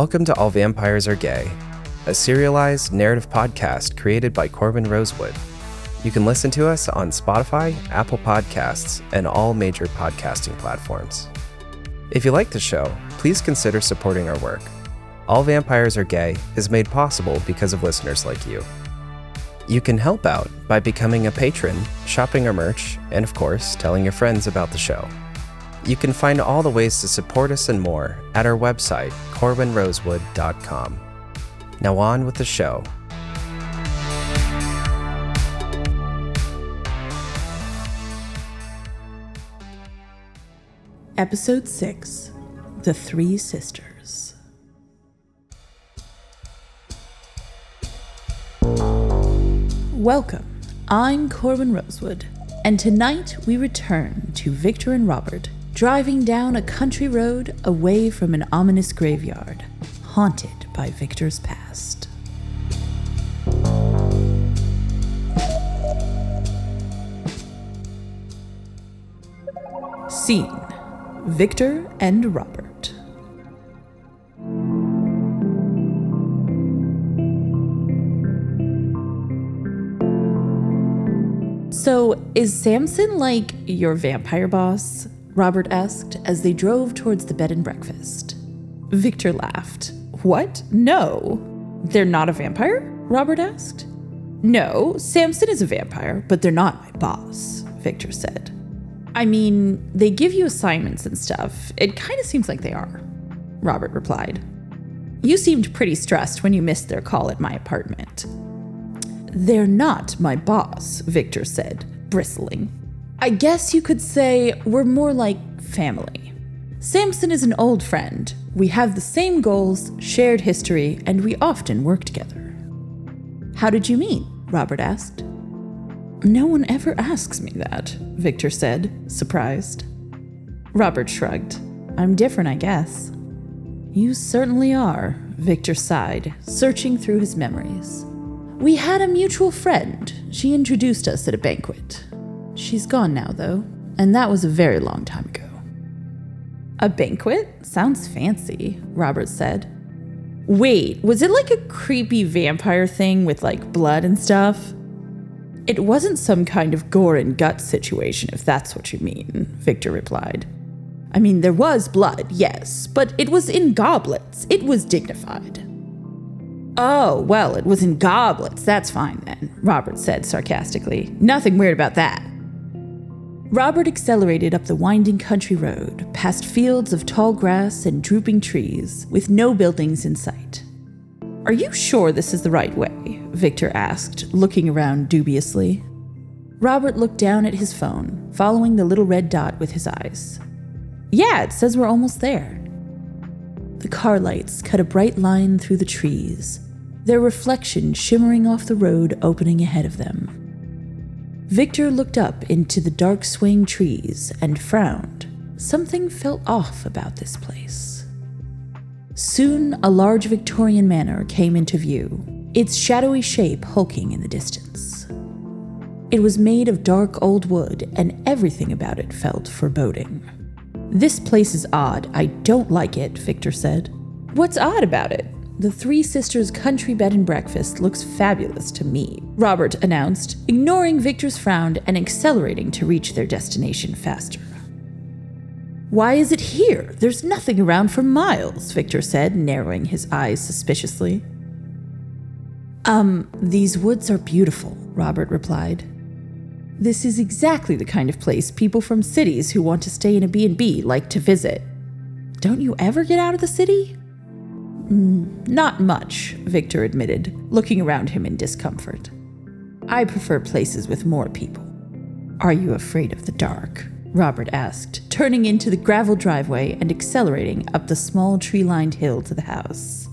Welcome to All Vampires Are Gay, a serialized narrative podcast created by Corbin Rosewood. You can listen to us on Spotify, Apple Podcasts, and all major podcasting platforms. If you like the show, please consider supporting our work. All Vampires Are Gay is made possible because of listeners like you. You can help out by becoming a patron, shopping our merch, and of course, telling your friends about the show. You can find all the ways to support us and more at our website, corbinrosewood.com. Now, on with the show. Episode 6 The Three Sisters. Welcome. I'm Corbin Rosewood, and tonight we return to Victor and Robert driving down a country road away from an ominous graveyard, haunted by Victor's past. Scene Victor and Robert. So, is Samson like your vampire boss? Robert asked as they drove towards the bed and breakfast. Victor laughed. What? No. They're not a vampire? Robert asked. No, Samson is a vampire, but they're not my boss, Victor said. I mean, they give you assignments and stuff. It kind of seems like they are, Robert replied. You seemed pretty stressed when you missed their call at my apartment. They're not my boss, Victor said, bristling. I guess you could say we're more like family. Samson is an old friend. We have the same goals, shared history, and we often work together. How did you meet? Robert asked. No one ever asks me that, Victor said, surprised. Robert shrugged. I'm different, I guess. You certainly are, Victor sighed, searching through his memories. We had a mutual friend. She introduced us at a banquet. She's gone now, though, and that was a very long time ago. A banquet? Sounds fancy, Robert said. Wait, was it like a creepy vampire thing with like blood and stuff? It wasn't some kind of gore and gut situation, if that's what you mean, Victor replied. I mean, there was blood, yes, but it was in goblets. It was dignified. Oh, well, it was in goblets. That's fine then, Robert said sarcastically. Nothing weird about that. Robert accelerated up the winding country road, past fields of tall grass and drooping trees, with no buildings in sight. Are you sure this is the right way? Victor asked, looking around dubiously. Robert looked down at his phone, following the little red dot with his eyes. Yeah, it says we're almost there. The car lights cut a bright line through the trees, their reflection shimmering off the road opening ahead of them. Victor looked up into the dark swaying trees and frowned. Something felt off about this place. Soon, a large Victorian manor came into view, its shadowy shape hulking in the distance. It was made of dark old wood, and everything about it felt foreboding. This place is odd. I don't like it, Victor said. What's odd about it? The Three Sisters Country Bed and Breakfast looks fabulous to me, Robert announced, ignoring Victor's frown and accelerating to reach their destination faster. Why is it here? There's nothing around for miles, Victor said, narrowing his eyes suspiciously. Um, these woods are beautiful, Robert replied. This is exactly the kind of place people from cities who want to stay in a B&B like to visit. Don't you ever get out of the city? Mm, not much, Victor admitted, looking around him in discomfort. I prefer places with more people. Are you afraid of the dark? Robert asked, turning into the gravel driveway and accelerating up the small tree lined hill to the house.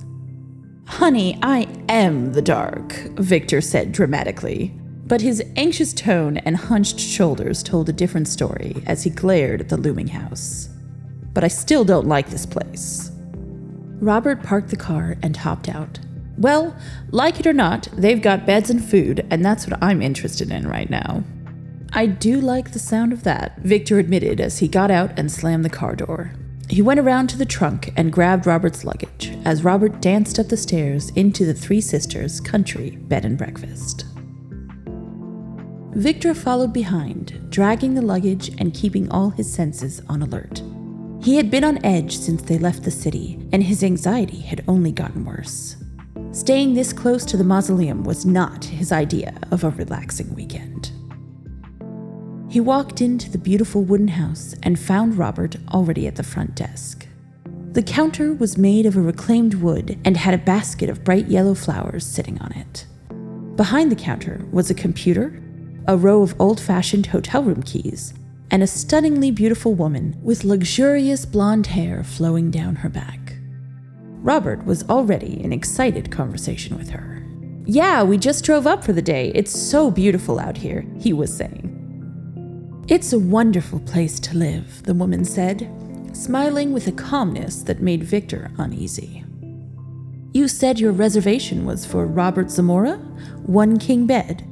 Honey, I am the dark, Victor said dramatically. But his anxious tone and hunched shoulders told a different story as he glared at the looming house. But I still don't like this place. Robert parked the car and hopped out. Well, like it or not, they've got beds and food, and that's what I'm interested in right now. I do like the sound of that, Victor admitted as he got out and slammed the car door. He went around to the trunk and grabbed Robert's luggage as Robert danced up the stairs into the Three Sisters country bed and breakfast. Victor followed behind, dragging the luggage and keeping all his senses on alert. He had been on edge since they left the city, and his anxiety had only gotten worse. Staying this close to the mausoleum was not his idea of a relaxing weekend. He walked into the beautiful wooden house and found Robert already at the front desk. The counter was made of a reclaimed wood and had a basket of bright yellow flowers sitting on it. Behind the counter was a computer a row of old fashioned hotel room keys, and a stunningly beautiful woman with luxurious blonde hair flowing down her back. Robert was already in excited conversation with her. Yeah, we just drove up for the day. It's so beautiful out here, he was saying. It's a wonderful place to live, the woman said, smiling with a calmness that made Victor uneasy. You said your reservation was for Robert Zamora? One king bed?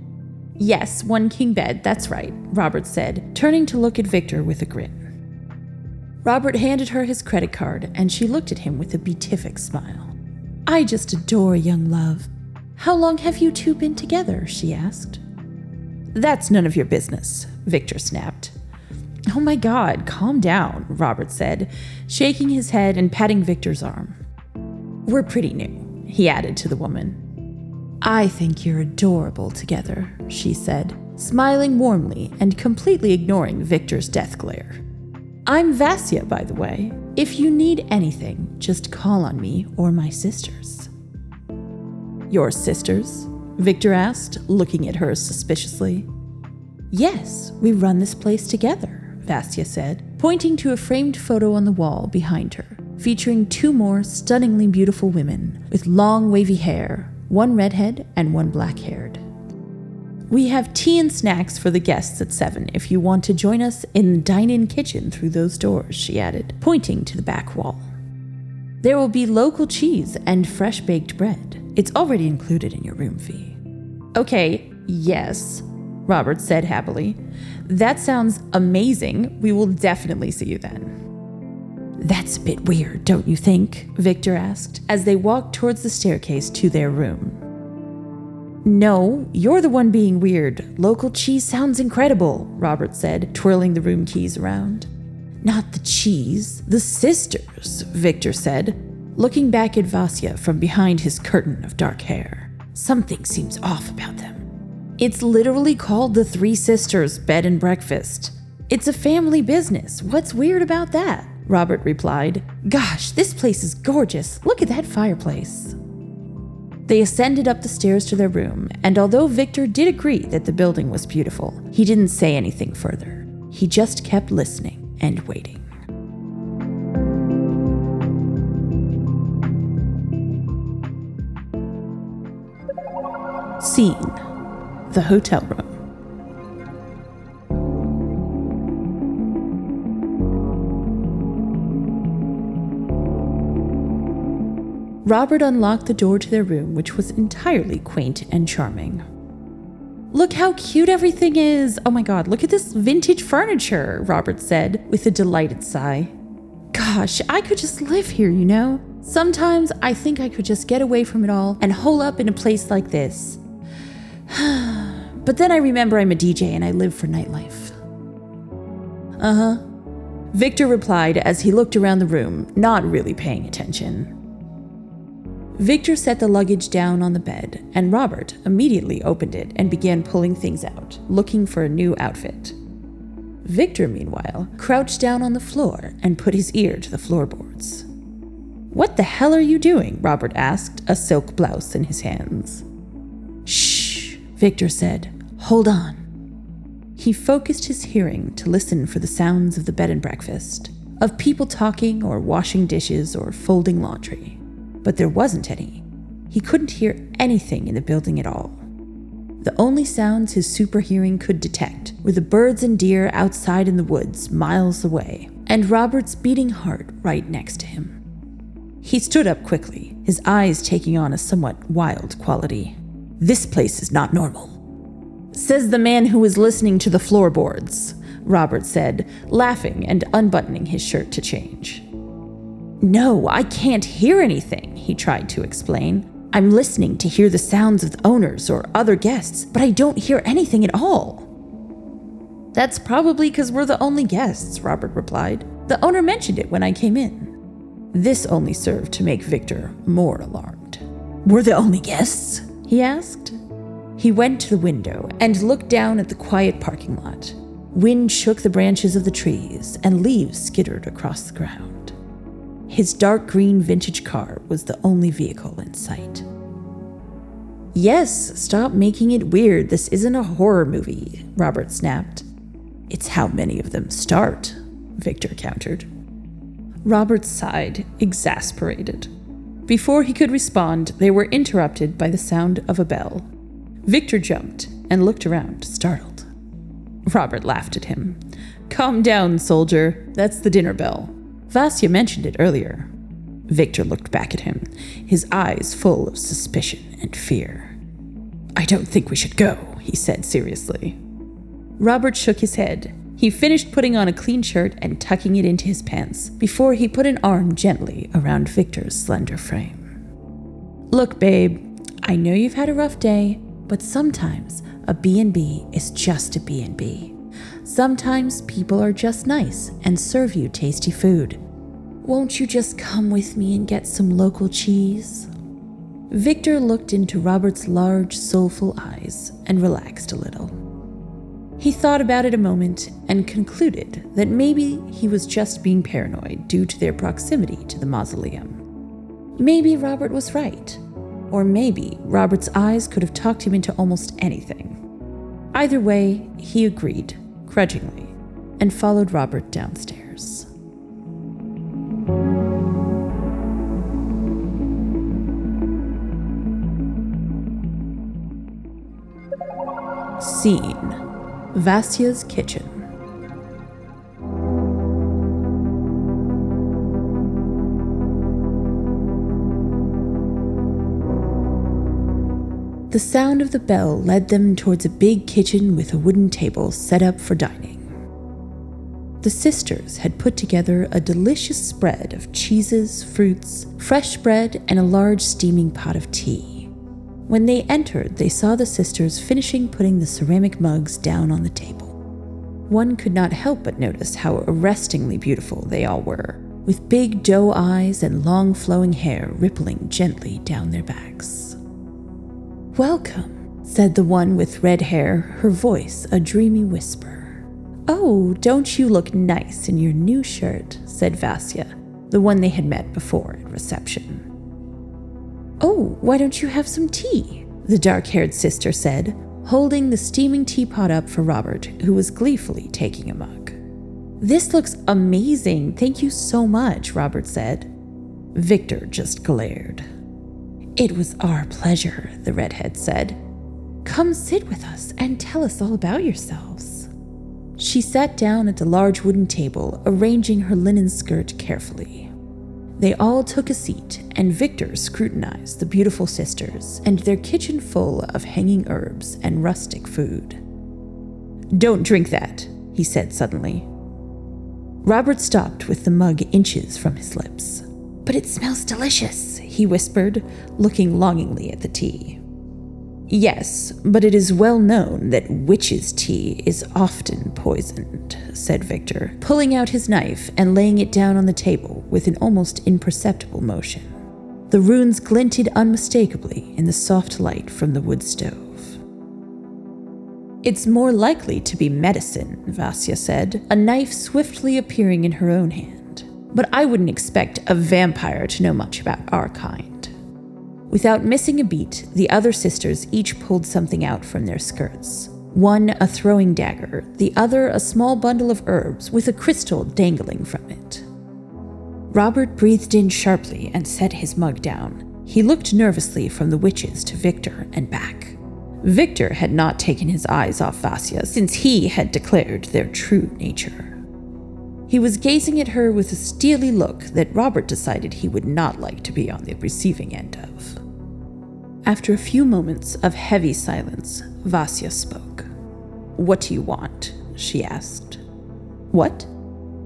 Yes, one king bed, that's right, Robert said, turning to look at Victor with a grin. Robert handed her his credit card, and she looked at him with a beatific smile. I just adore young love. How long have you two been together? she asked. That's none of your business, Victor snapped. Oh my god, calm down, Robert said, shaking his head and patting Victor's arm. We're pretty new, he added to the woman. I think you're adorable together, she said, smiling warmly and completely ignoring Victor's death glare. I'm Vasya, by the way. If you need anything, just call on me or my sisters. Your sisters? Victor asked, looking at her suspiciously. Yes, we run this place together, Vasya said, pointing to a framed photo on the wall behind her, featuring two more stunningly beautiful women with long wavy hair one redhead and one black haired. We have tea and snacks for the guests at 7 if you want to join us in the dine in kitchen through those doors, she added, pointing to the back wall. There will be local cheese and fresh baked bread. It's already included in your room fee. Okay, yes, Robert said happily. That sounds amazing. We will definitely see you then. That's a bit weird, don't you think? Victor asked as they walked towards the staircase to their room. No, you're the one being weird. Local cheese sounds incredible, Robert said, twirling the room keys around. Not the cheese, the sisters, Victor said, looking back at Vasya from behind his curtain of dark hair. Something seems off about them. It's literally called the Three Sisters Bed and Breakfast. It's a family business. What's weird about that? Robert replied. Gosh, this place is gorgeous. Look at that fireplace. They ascended up the stairs to their room, and although Victor did agree that the building was beautiful, he didn't say anything further. He just kept listening and waiting. Scene The hotel room. Robert unlocked the door to their room, which was entirely quaint and charming. Look how cute everything is! Oh my god, look at this vintage furniture, Robert said with a delighted sigh. Gosh, I could just live here, you know? Sometimes I think I could just get away from it all and hole up in a place like this. but then I remember I'm a DJ and I live for nightlife. Uh huh. Victor replied as he looked around the room, not really paying attention. Victor set the luggage down on the bed, and Robert immediately opened it and began pulling things out, looking for a new outfit. Victor, meanwhile, crouched down on the floor and put his ear to the floorboards. What the hell are you doing? Robert asked, a silk blouse in his hands. Shh, Victor said. Hold on. He focused his hearing to listen for the sounds of the bed and breakfast, of people talking or washing dishes or folding laundry but there wasn't any. He couldn't hear anything in the building at all. The only sounds his super hearing could detect were the birds and deer outside in the woods, miles away, and Robert's beating heart right next to him. He stood up quickly, his eyes taking on a somewhat wild quality. This place is not normal. Says the man who was listening to the floorboards, Robert said, laughing and unbuttoning his shirt to change. No, I can't hear anything, he tried to explain. I'm listening to hear the sounds of the owners or other guests, but I don't hear anything at all. That's probably because we're the only guests, Robert replied. The owner mentioned it when I came in. This only served to make Victor more alarmed. We're the only guests? he asked. He went to the window and looked down at the quiet parking lot. Wind shook the branches of the trees, and leaves skittered across the ground. His dark green vintage car was the only vehicle in sight. Yes, stop making it weird. This isn't a horror movie, Robert snapped. It's how many of them start, Victor countered. Robert sighed, exasperated. Before he could respond, they were interrupted by the sound of a bell. Victor jumped and looked around, startled. Robert laughed at him. Calm down, soldier. That's the dinner bell. Vasya mentioned it earlier. Victor looked back at him, his eyes full of suspicion and fear. I don't think we should go, he said seriously. Robert shook his head he finished putting on a clean shirt and tucking it into his pants before he put an arm gently around Victor's slender frame. Look, babe, I know you've had a rough day, but sometimes a B&B is just a B&B. Sometimes people are just nice and serve you tasty food. Won't you just come with me and get some local cheese? Victor looked into Robert's large, soulful eyes and relaxed a little. He thought about it a moment and concluded that maybe he was just being paranoid due to their proximity to the mausoleum. Maybe Robert was right. Or maybe Robert's eyes could have talked him into almost anything. Either way, he agreed, grudgingly, and followed Robert downstairs. Scene Vasya's kitchen. The sound of the bell led them towards a big kitchen with a wooden table set up for dining. The sisters had put together a delicious spread of cheeses, fruits, fresh bread, and a large steaming pot of tea. When they entered, they saw the sisters finishing putting the ceramic mugs down on the table. One could not help but notice how arrestingly beautiful they all were, with big doe eyes and long flowing hair rippling gently down their backs. Welcome, said the one with red hair, her voice a dreamy whisper. Oh, don't you look nice in your new shirt, said Vasya, the one they had met before at reception. Oh, why don't you have some tea? The dark haired sister said, holding the steaming teapot up for Robert, who was gleefully taking a mug. This looks amazing. Thank you so much, Robert said. Victor just glared. It was our pleasure, the redhead said. Come sit with us and tell us all about yourselves. She sat down at the large wooden table, arranging her linen skirt carefully. They all took a seat, and Victor scrutinized the beautiful sisters and their kitchen full of hanging herbs and rustic food. Don't drink that, he said suddenly. Robert stopped with the mug inches from his lips. But it smells delicious, he whispered, looking longingly at the tea. Yes, but it is well known that witch's tea is often poisoned, said Victor, pulling out his knife and laying it down on the table with an almost imperceptible motion. The runes glinted unmistakably in the soft light from the wood stove. It's more likely to be medicine, Vasya said, a knife swiftly appearing in her own hand. But I wouldn't expect a vampire to know much about our kind. Without missing a beat, the other sisters each pulled something out from their skirts. One a throwing dagger, the other a small bundle of herbs with a crystal dangling from it. Robert breathed in sharply and set his mug down. He looked nervously from the witches to Victor and back. Victor had not taken his eyes off Vasya since he had declared their true nature. He was gazing at her with a steely look that Robert decided he would not like to be on the receiving end of. After a few moments of heavy silence, Vasya spoke. What do you want? she asked. What?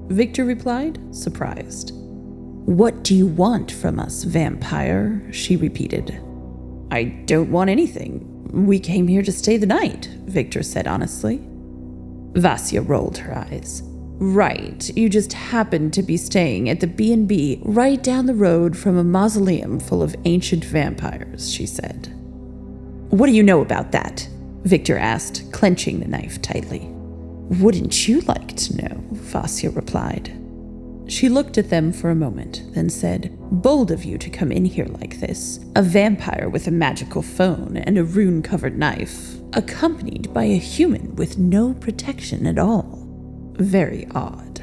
Victor replied, surprised. What do you want from us, vampire? she repeated. I don't want anything. We came here to stay the night, Victor said honestly. Vasya rolled her eyes. Right, you just happened to be staying at the B&B right down the road from a mausoleum full of ancient vampires, she said. What do you know about that? Victor asked, clenching the knife tightly. Wouldn't you like to know? Vasya replied. She looked at them for a moment, then said, Bold of you to come in here like this. A vampire with a magical phone and a rune covered knife, accompanied by a human with no protection at all. Very odd.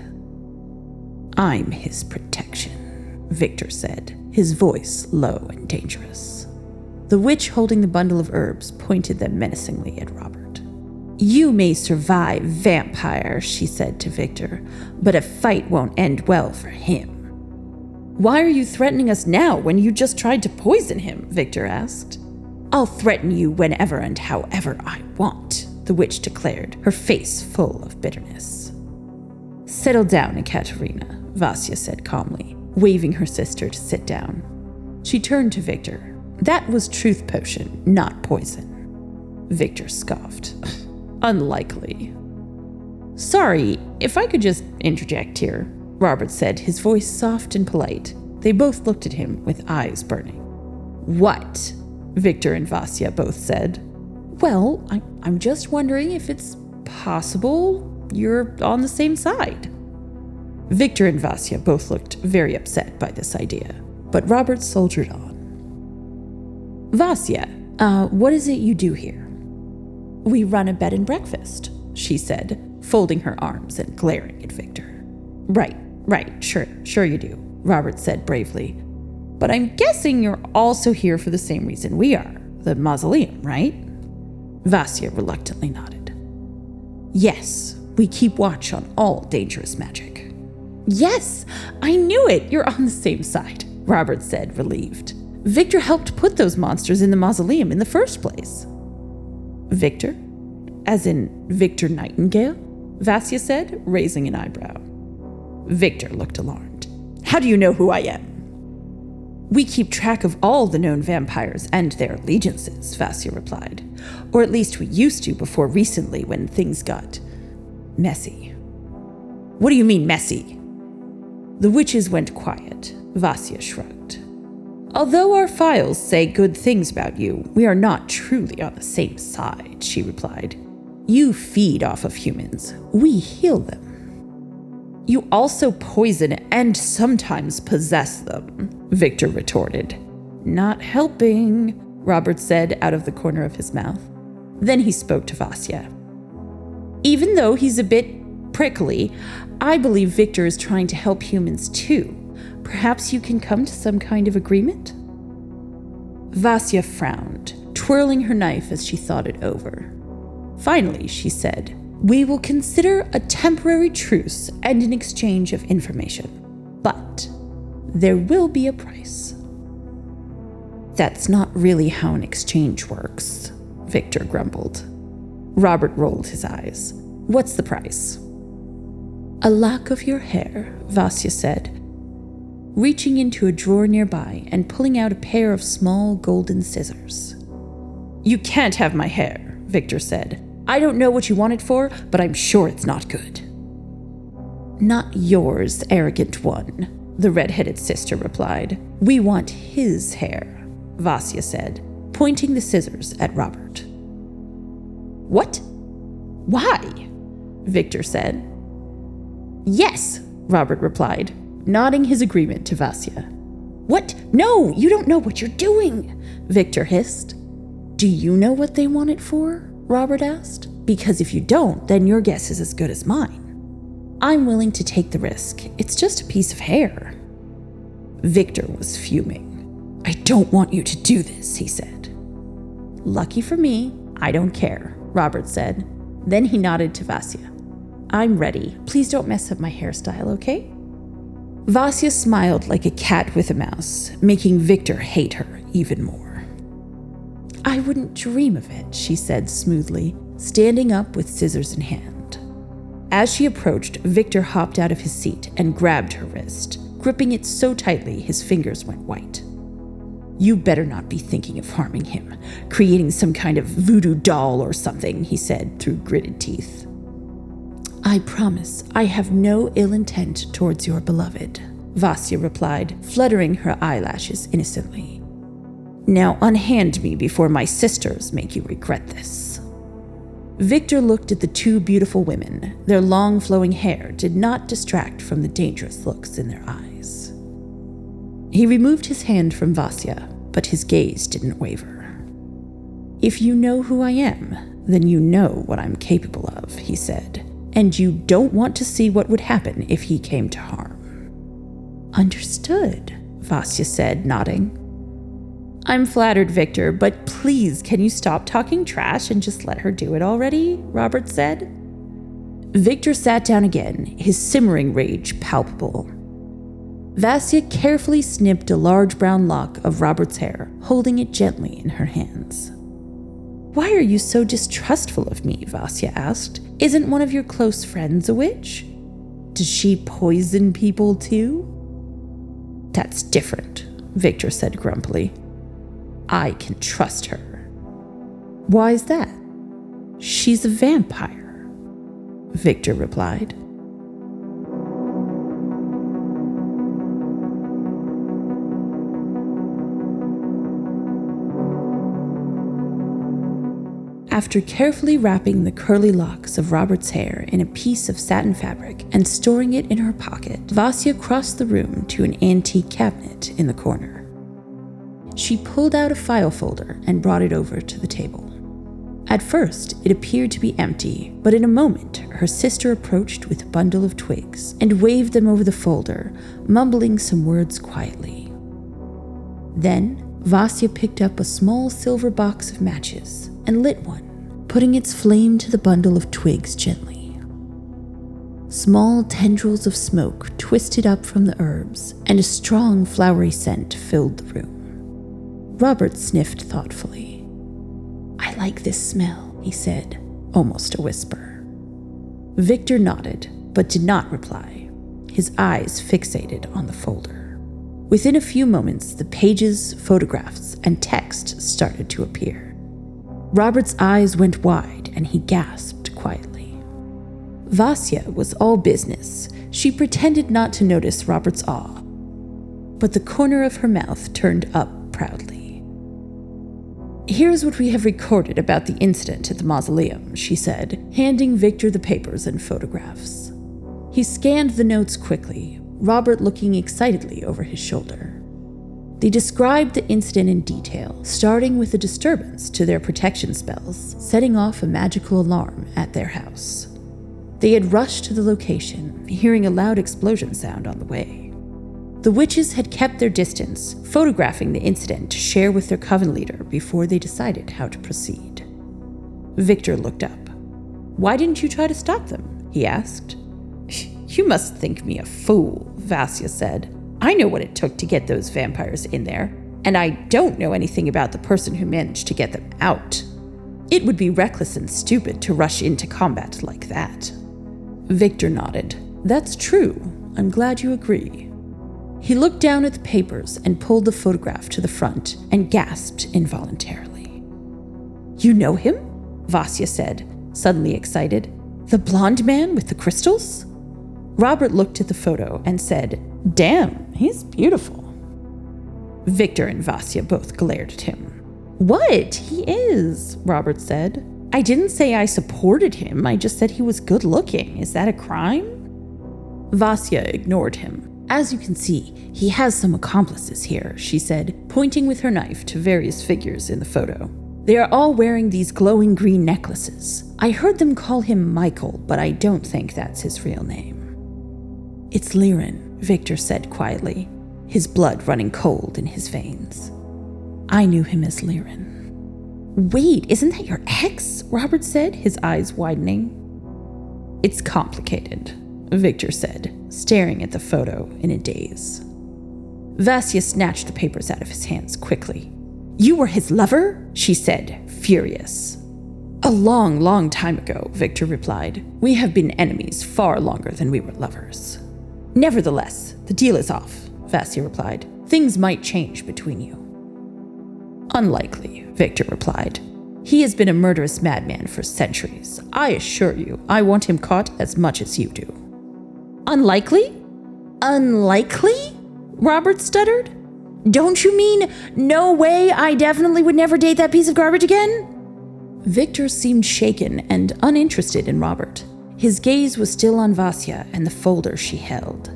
I'm his protection, Victor said, his voice low and dangerous. The witch holding the bundle of herbs pointed them menacingly at Robert. You may survive, vampire, she said to Victor, but a fight won't end well for him. Why are you threatening us now when you just tried to poison him? Victor asked. I'll threaten you whenever and however I want, the witch declared, her face full of bitterness. Settle down, Ekaterina, Vasya said calmly, waving her sister to sit down. She turned to Victor. That was truth potion, not poison. Victor scoffed. Unlikely. Sorry, if I could just interject here, Robert said, his voice soft and polite. They both looked at him with eyes burning. What? Victor and Vasya both said. Well, I, I'm just wondering if it's possible you're on the same side. Victor and Vasya both looked very upset by this idea, but Robert soldiered on. Vasya, uh, what is it you do here? We run a bed and breakfast, she said, folding her arms and glaring at Victor. Right, right, sure, sure you do, Robert said bravely. But I'm guessing you're also here for the same reason we are the mausoleum, right? Vasya reluctantly nodded. Yes, we keep watch on all dangerous magic. Yes, I knew it. You're on the same side, Robert said, relieved. Victor helped put those monsters in the mausoleum in the first place. Victor? As in Victor Nightingale? Vasya said, raising an eyebrow. Victor looked alarmed. How do you know who I am? We keep track of all the known vampires and their allegiances, Vasya replied. Or at least we used to before recently when things got messy. What do you mean, messy? The witches went quiet. Vasya shrugged. Although our files say good things about you, we are not truly on the same side, she replied. You feed off of humans, we heal them. You also poison and sometimes possess them, Victor retorted. Not helping, Robert said out of the corner of his mouth. Then he spoke to Vasya. Even though he's a bit prickly, I believe Victor is trying to help humans too. Perhaps you can come to some kind of agreement? Vasya frowned, twirling her knife as she thought it over. Finally, she said, We will consider a temporary truce and an exchange of information. But there will be a price. That's not really how an exchange works, Victor grumbled. Robert rolled his eyes. What's the price? A lock of your hair, Vasya said, reaching into a drawer nearby and pulling out a pair of small golden scissors. You can't have my hair, Victor said. I don't know what you want it for, but I'm sure it's not good. Not yours, arrogant one, the red-headed sister replied. We want his hair, Vasya said, pointing the scissors at Robert. What? Why? Victor said. Yes, Robert replied, nodding his agreement to Vasya. What? No, you don't know what you're doing, Victor hissed. Do you know what they want it for? Robert asked. Because if you don't, then your guess is as good as mine. I'm willing to take the risk. It's just a piece of hair. Victor was fuming. I don't want you to do this, he said. Lucky for me, I don't care, Robert said. Then he nodded to Vasya. I'm ready. Please don't mess up my hairstyle, okay? Vasya smiled like a cat with a mouse, making Victor hate her even more. I wouldn't dream of it, she said smoothly, standing up with scissors in hand. As she approached, Victor hopped out of his seat and grabbed her wrist, gripping it so tightly his fingers went white. You better not be thinking of harming him, creating some kind of voodoo doll or something, he said through gritted teeth. I promise I have no ill intent towards your beloved, Vasya replied, fluttering her eyelashes innocently. Now unhand me before my sisters make you regret this. Victor looked at the two beautiful women. Their long flowing hair did not distract from the dangerous looks in their eyes. He removed his hand from Vasya, but his gaze didn't waver. If you know who I am, then you know what I'm capable of, he said, and you don't want to see what would happen if he came to harm. Understood, Vasya said, nodding. I'm flattered, Victor, but please, can you stop talking trash and just let her do it already? Robert said. Victor sat down again, his simmering rage palpable. Vasya carefully snipped a large brown lock of Robert's hair, holding it gently in her hands. Why are you so distrustful of me? Vasya asked. Isn't one of your close friends a witch? Does she poison people too? That's different, Victor said grumpily. I can trust her. Why is that? She's a vampire, Victor replied. After carefully wrapping the curly locks of Robert's hair in a piece of satin fabric and storing it in her pocket, Vasya crossed the room to an antique cabinet in the corner. She pulled out a file folder and brought it over to the table. At first, it appeared to be empty, but in a moment, her sister approached with a bundle of twigs and waved them over the folder, mumbling some words quietly. Then, Vasya picked up a small silver box of matches and lit one, putting its flame to the bundle of twigs gently. Small tendrils of smoke twisted up from the herbs, and a strong flowery scent filled the room. Robert sniffed thoughtfully. I like this smell, he said, almost a whisper. Victor nodded, but did not reply, his eyes fixated on the folder. Within a few moments, the pages, photographs, and text started to appear. Robert's eyes went wide and he gasped quietly. Vasya was all business. She pretended not to notice Robert's awe, but the corner of her mouth turned up proudly. Here's what we have recorded about the incident at the mausoleum, she said, handing Victor the papers and photographs. He scanned the notes quickly, Robert looking excitedly over his shoulder. They described the incident in detail, starting with a disturbance to their protection spells, setting off a magical alarm at their house. They had rushed to the location, hearing a loud explosion sound on the way. The witches had kept their distance, photographing the incident to share with their coven leader before they decided how to proceed. Victor looked up. Why didn't you try to stop them? he asked. You must think me a fool, Vasya said. I know what it took to get those vampires in there, and I don't know anything about the person who managed to get them out. It would be reckless and stupid to rush into combat like that. Victor nodded. That's true. I'm glad you agree. He looked down at the papers and pulled the photograph to the front and gasped involuntarily. You know him? Vasya said, suddenly excited. The blond man with the crystals? Robert looked at the photo and said, Damn, he's beautiful. Victor and Vasya both glared at him. What? He is, Robert said. I didn't say I supported him, I just said he was good looking. Is that a crime? Vasya ignored him. As you can see, he has some accomplices here, she said, pointing with her knife to various figures in the photo. They are all wearing these glowing green necklaces. I heard them call him Michael, but I don't think that's his real name. It's Liren, Victor said quietly, his blood running cold in his veins. I knew him as Liren. Wait, isn't that your ex? Robert said, his eyes widening. It's complicated, Victor said, staring at the photo in a daze. Vasya snatched the papers out of his hands quickly. You were his lover? she said, furious. A long, long time ago, Victor replied. We have been enemies far longer than we were lovers. Nevertheless, the deal is off, Vasya replied. Things might change between you. Unlikely, Victor replied. He has been a murderous madman for centuries. I assure you, I want him caught as much as you do. Unlikely? Unlikely? Robert stuttered. Don't you mean no way I definitely would never date that piece of garbage again? Victor seemed shaken and uninterested in Robert. His gaze was still on Vasya and the folder she held.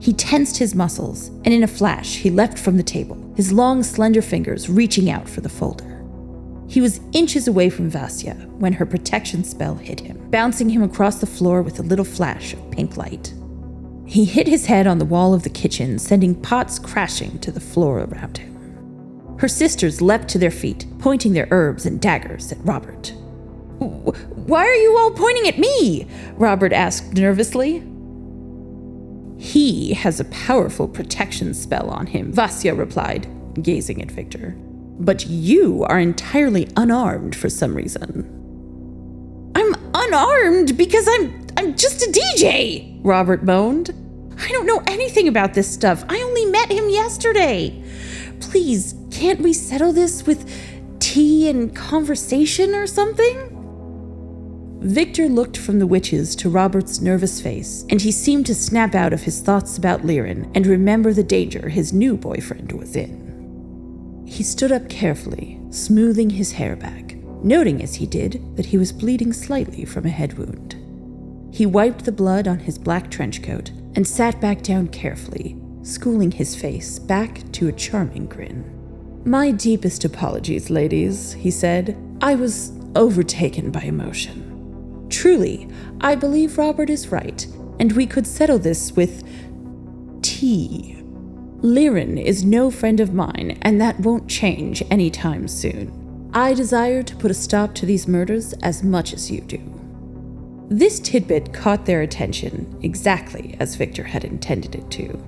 He tensed his muscles, and in a flash, he leapt from the table, his long, slender fingers reaching out for the folder. He was inches away from Vasya when her protection spell hit him, bouncing him across the floor with a little flash of pink light. He hit his head on the wall of the kitchen, sending pots crashing to the floor around him. Her sisters leapt to their feet, pointing their herbs and daggers at Robert. Why are you all pointing at me? Robert asked nervously. He has a powerful protection spell on him, Vasya replied, gazing at Victor. But you are entirely unarmed for some reason. I'm unarmed because I'm I'm just a DJ, Robert moaned. I don't know anything about this stuff. I only met him yesterday. Please, can't we settle this with tea and conversation or something? Victor looked from the witches to Robert's nervous face, and he seemed to snap out of his thoughts about Liren and remember the danger his new boyfriend was in. He stood up carefully, smoothing his hair back, noting as he did that he was bleeding slightly from a head wound. He wiped the blood on his black trench coat and sat back down carefully, schooling his face back to a charming grin. My deepest apologies, ladies, he said. I was overtaken by emotion. Truly, I believe Robert is right, and we could settle this with tea. Liren is no friend of mine, and that won't change any time soon. I desire to put a stop to these murders as much as you do. This tidbit caught their attention exactly as Victor had intended it to.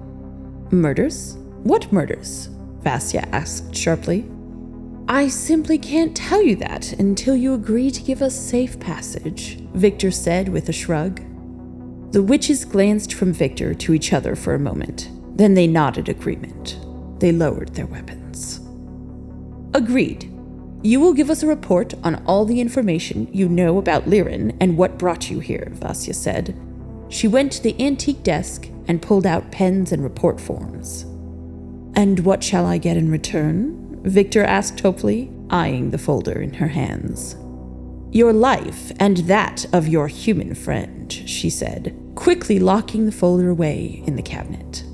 Murders? What murders? Vasya asked sharply. I simply can't tell you that until you agree to give us safe passage, Victor said with a shrug. The witches glanced from Victor to each other for a moment. Then they nodded agreement. They lowered their weapons. Agreed. You will give us a report on all the information you know about Liren and what brought you here, Vasya said. She went to the antique desk and pulled out pens and report forms. And what shall I get in return? Victor asked hopefully, eyeing the folder in her hands. Your life and that of your human friend, she said, quickly locking the folder away in the cabinet.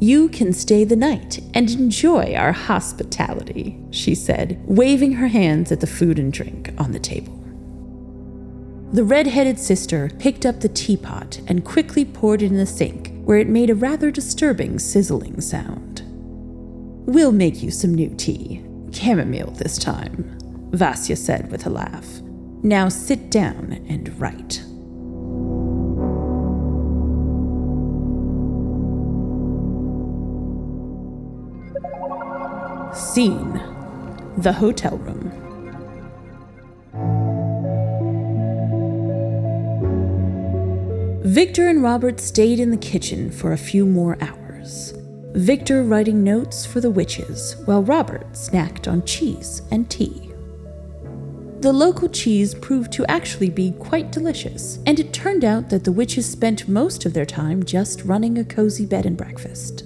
You can stay the night and enjoy our hospitality, she said, waving her hands at the food and drink on the table. The red headed sister picked up the teapot and quickly poured it in the sink, where it made a rather disturbing sizzling sound. We'll make you some new tea. Chamomile this time, Vasya said with a laugh. Now sit down and write. Scene The hotel room. Victor and Robert stayed in the kitchen for a few more hours. Victor writing notes for the witches, while Robert snacked on cheese and tea. The local cheese proved to actually be quite delicious, and it turned out that the witches spent most of their time just running a cozy bed and breakfast.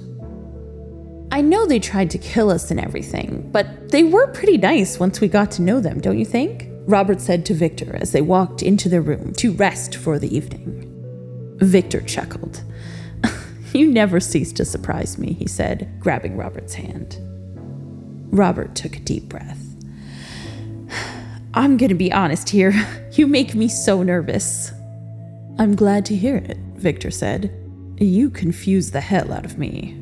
I know they tried to kill us and everything, but they were pretty nice once we got to know them, don't you think? Robert said to Victor as they walked into their room to rest for the evening. Victor chuckled. You never cease to surprise me, he said, grabbing Robert's hand. Robert took a deep breath. I'm going to be honest here. You make me so nervous. I'm glad to hear it, Victor said. You confuse the hell out of me.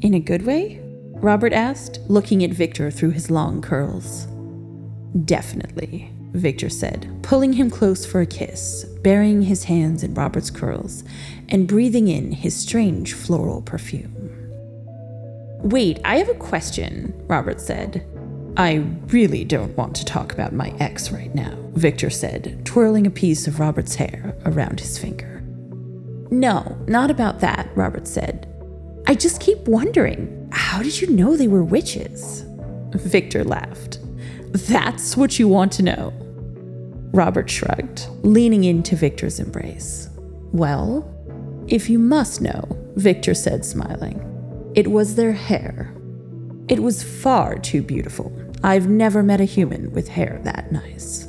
In a good way? Robert asked, looking at Victor through his long curls. Definitely, Victor said, pulling him close for a kiss, burying his hands in Robert's curls, and breathing in his strange floral perfume. Wait, I have a question, Robert said. I really don't want to talk about my ex right now, Victor said, twirling a piece of Robert's hair around his finger. no, not about that, Robert said. I just keep wondering how did you know they were witches? Victor laughed. That's what you want to know. Robert shrugged, leaning into Victor's embrace. Well, if you must know, Victor said, smiling, it was their hair. It was far too beautiful. I've never met a human with hair that nice.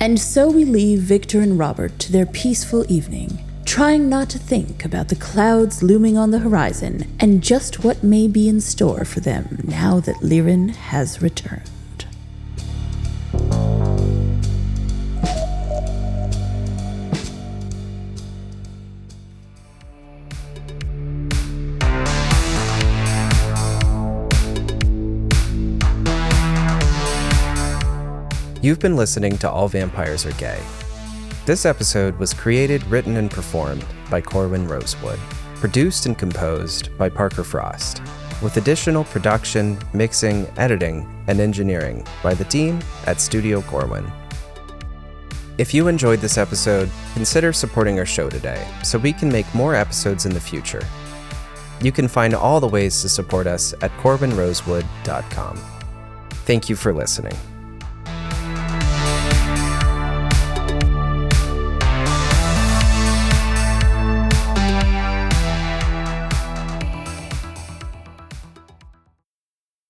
And so we leave Victor and Robert to their peaceful evening, trying not to think about the clouds looming on the horizon and just what may be in store for them now that Lirin has returned. You've been listening to All Vampires Are Gay. This episode was created, written, and performed by Corwin Rosewood, produced and composed by Parker Frost, with additional production, mixing, editing, and engineering by the team at Studio Corwin. If you enjoyed this episode, consider supporting our show today so we can make more episodes in the future. You can find all the ways to support us at corwinrosewood.com. Thank you for listening.